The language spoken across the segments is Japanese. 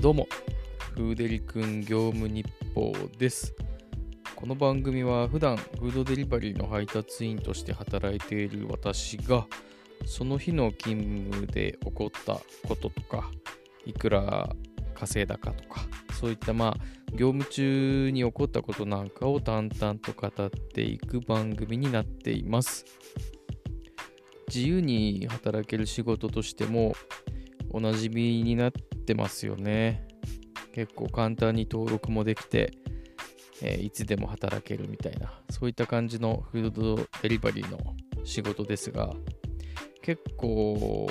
どうも、フーデリくん業務日報です。この番組は普段フードデリバリーの配達員として働いている私が、その日の勤務で起こったこととか、いくら稼いだかとか、そういったまあ、業務中に起こったことなんかを淡々と語っていく番組になっています。自由に働ける仕事としてもおなじみになっってますよね。結構簡単に登録もできて、えーいつでも働けるみたいな、そういった感じのフードデリバリーの仕事ですが、結構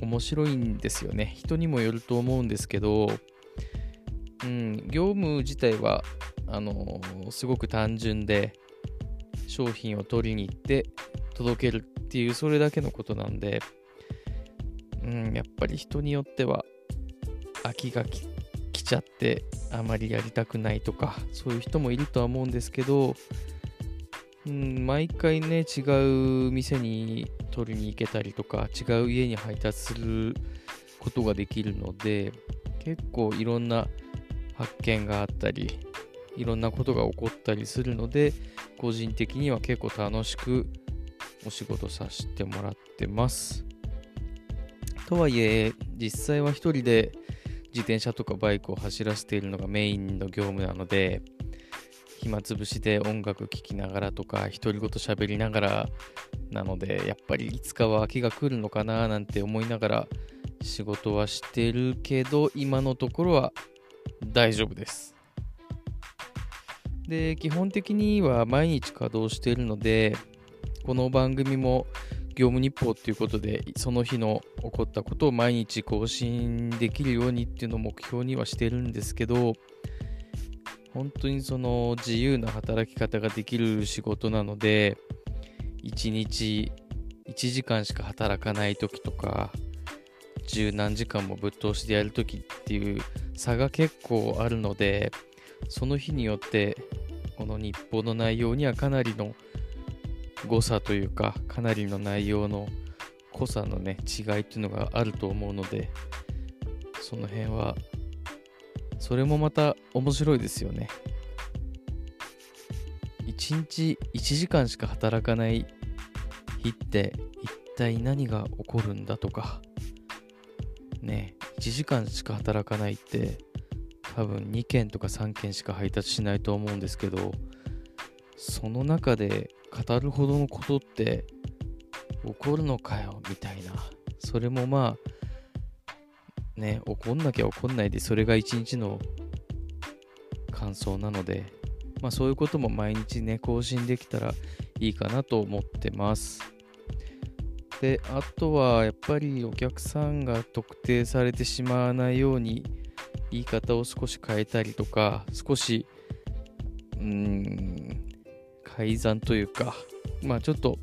面白いんですよね。人にもよると思うんですけど、うん、業務自体は、あのすごく単純で、商品を取りに行って届けるっていう、それだけのことなんで、うん、やっぱり人によっては飽きが来ちゃってあまりやりたくないとかそういう人もいるとは思うんですけど、うん、毎回ね違う店に取りに行けたりとか違う家に配達することができるので結構いろんな発見があったりいろんなことが起こったりするので個人的には結構楽しくお仕事させてもらってます。とはいえ実際は一人で自転車とかバイクを走らせているのがメインの業務なので暇つぶしで音楽聴きながらとか独り言喋りながらなのでやっぱりいつかは秋が来るのかななんて思いながら仕事はしてるけど今のところは大丈夫です。で基本的には毎日稼働しているのでこの番組も業務日報っていうことでその日の起こったことを毎日更新できるようにっていうのを目標にはしてるんですけど本当にその自由な働き方ができる仕事なので1日1時間しか働かない時とか十何時間もぶっ通しでやる時っていう差が結構あるのでその日によってこの日報の内容にはかなりの誤差というかかなりの内容の濃さのね違いっていうのがあると思うのでその辺はそれもまた面白いですよね。1日1時間しか働かない日って一体何が起こるんだとか。ね1時間しか働かないって多分2件とか3件しか配達しないと思うんですけどその中で語るほどのことって起こるのかよみたいな。それもまあね起こんなきゃ起こんないでそれが一日の感想なのでまあそういうことも毎日ね更新できたらいいかなと思ってます。であとはやっぱりお客さんが特定されてしまわないように言い方を少し変えたりとか少しうん改ざんというか、まあちょっと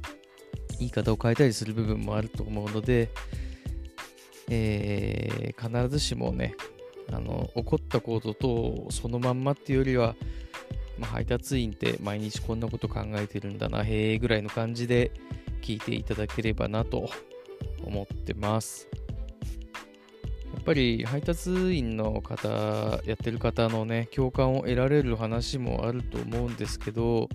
言い方を変えたりする部分もあると思うので、えー必ずしもね、あの、起こったこととそのまんまっていうよりは、まあ、配達員って毎日こんなこと考えてるんだな、へえぐらいの感じで聞いていただければなと思ってます。やっぱり配達員の方、やってる方のね、共感を得られる話もあると思うんですけど、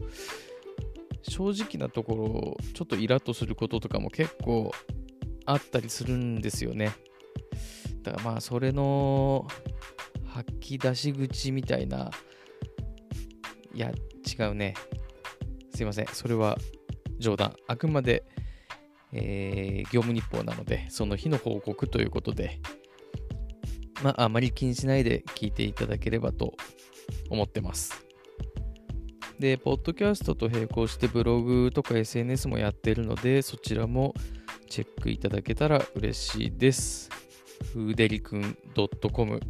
正直なところ、ちょっとイラッとすることとかも結構あったりするんですよね。だからまあ、それの吐き出し口みたいな、いや、違うね。すいません。それは冗談。あくまで、えー業務日報なので、その日の報告ということで、まあ、あまり気にしないで聞いていただければと思ってます。で、ポッドキャストと並行してブログとか SNS もやってるので、そちらもチェックいただけたら嬉しいです。ふうでりくん .com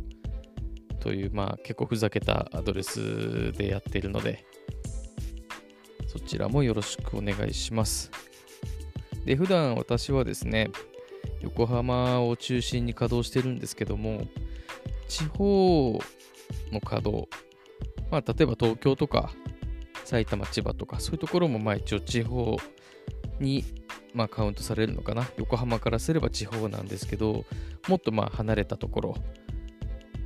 という、まあ結構ふざけたアドレスでやってるので、そちらもよろしくお願いします。で、普段私はですね、横浜を中心に稼働してるんですけども、地方の稼働、まあ、例えば東京とか埼玉、千葉とか、そういうところもまあ一応地方にまあカウントされるのかな。横浜からすれば地方なんですけど、もっとまあ離れたところ。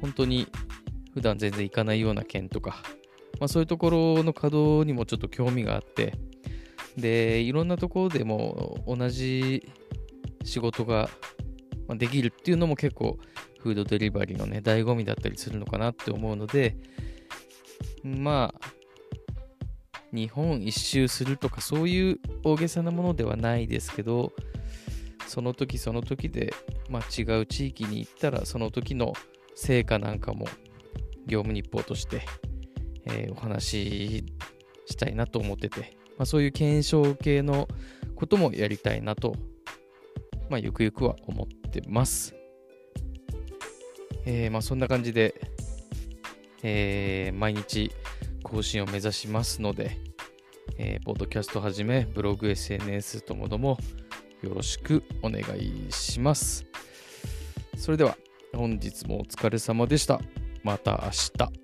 本当に普段全然行かないような県とか、まあ、そういうところの稼働にもちょっと興味があって、で、いろんなところでも同じ仕事ができるっていうのも結構フードデリバリーのね、醍醐味だったりするのかなって思うので、まあ、日本一周するとかそういう大げさなものではないですけど、その時その時で、まあ、違う地域に行ったらその時の成果なんかも業務日報として、えー、お話ししたいなと思ってて、まあ、そういう検証系のこともやりたいなと、まあ、ゆくゆくは思ってます。えー、まあそんな感じで、えー、毎日更新を目指しますので、えー、ポッドキャストはじめブログ、SNS ともどもよろしくお願いします。それでは本日もお疲れ様でした。また明日。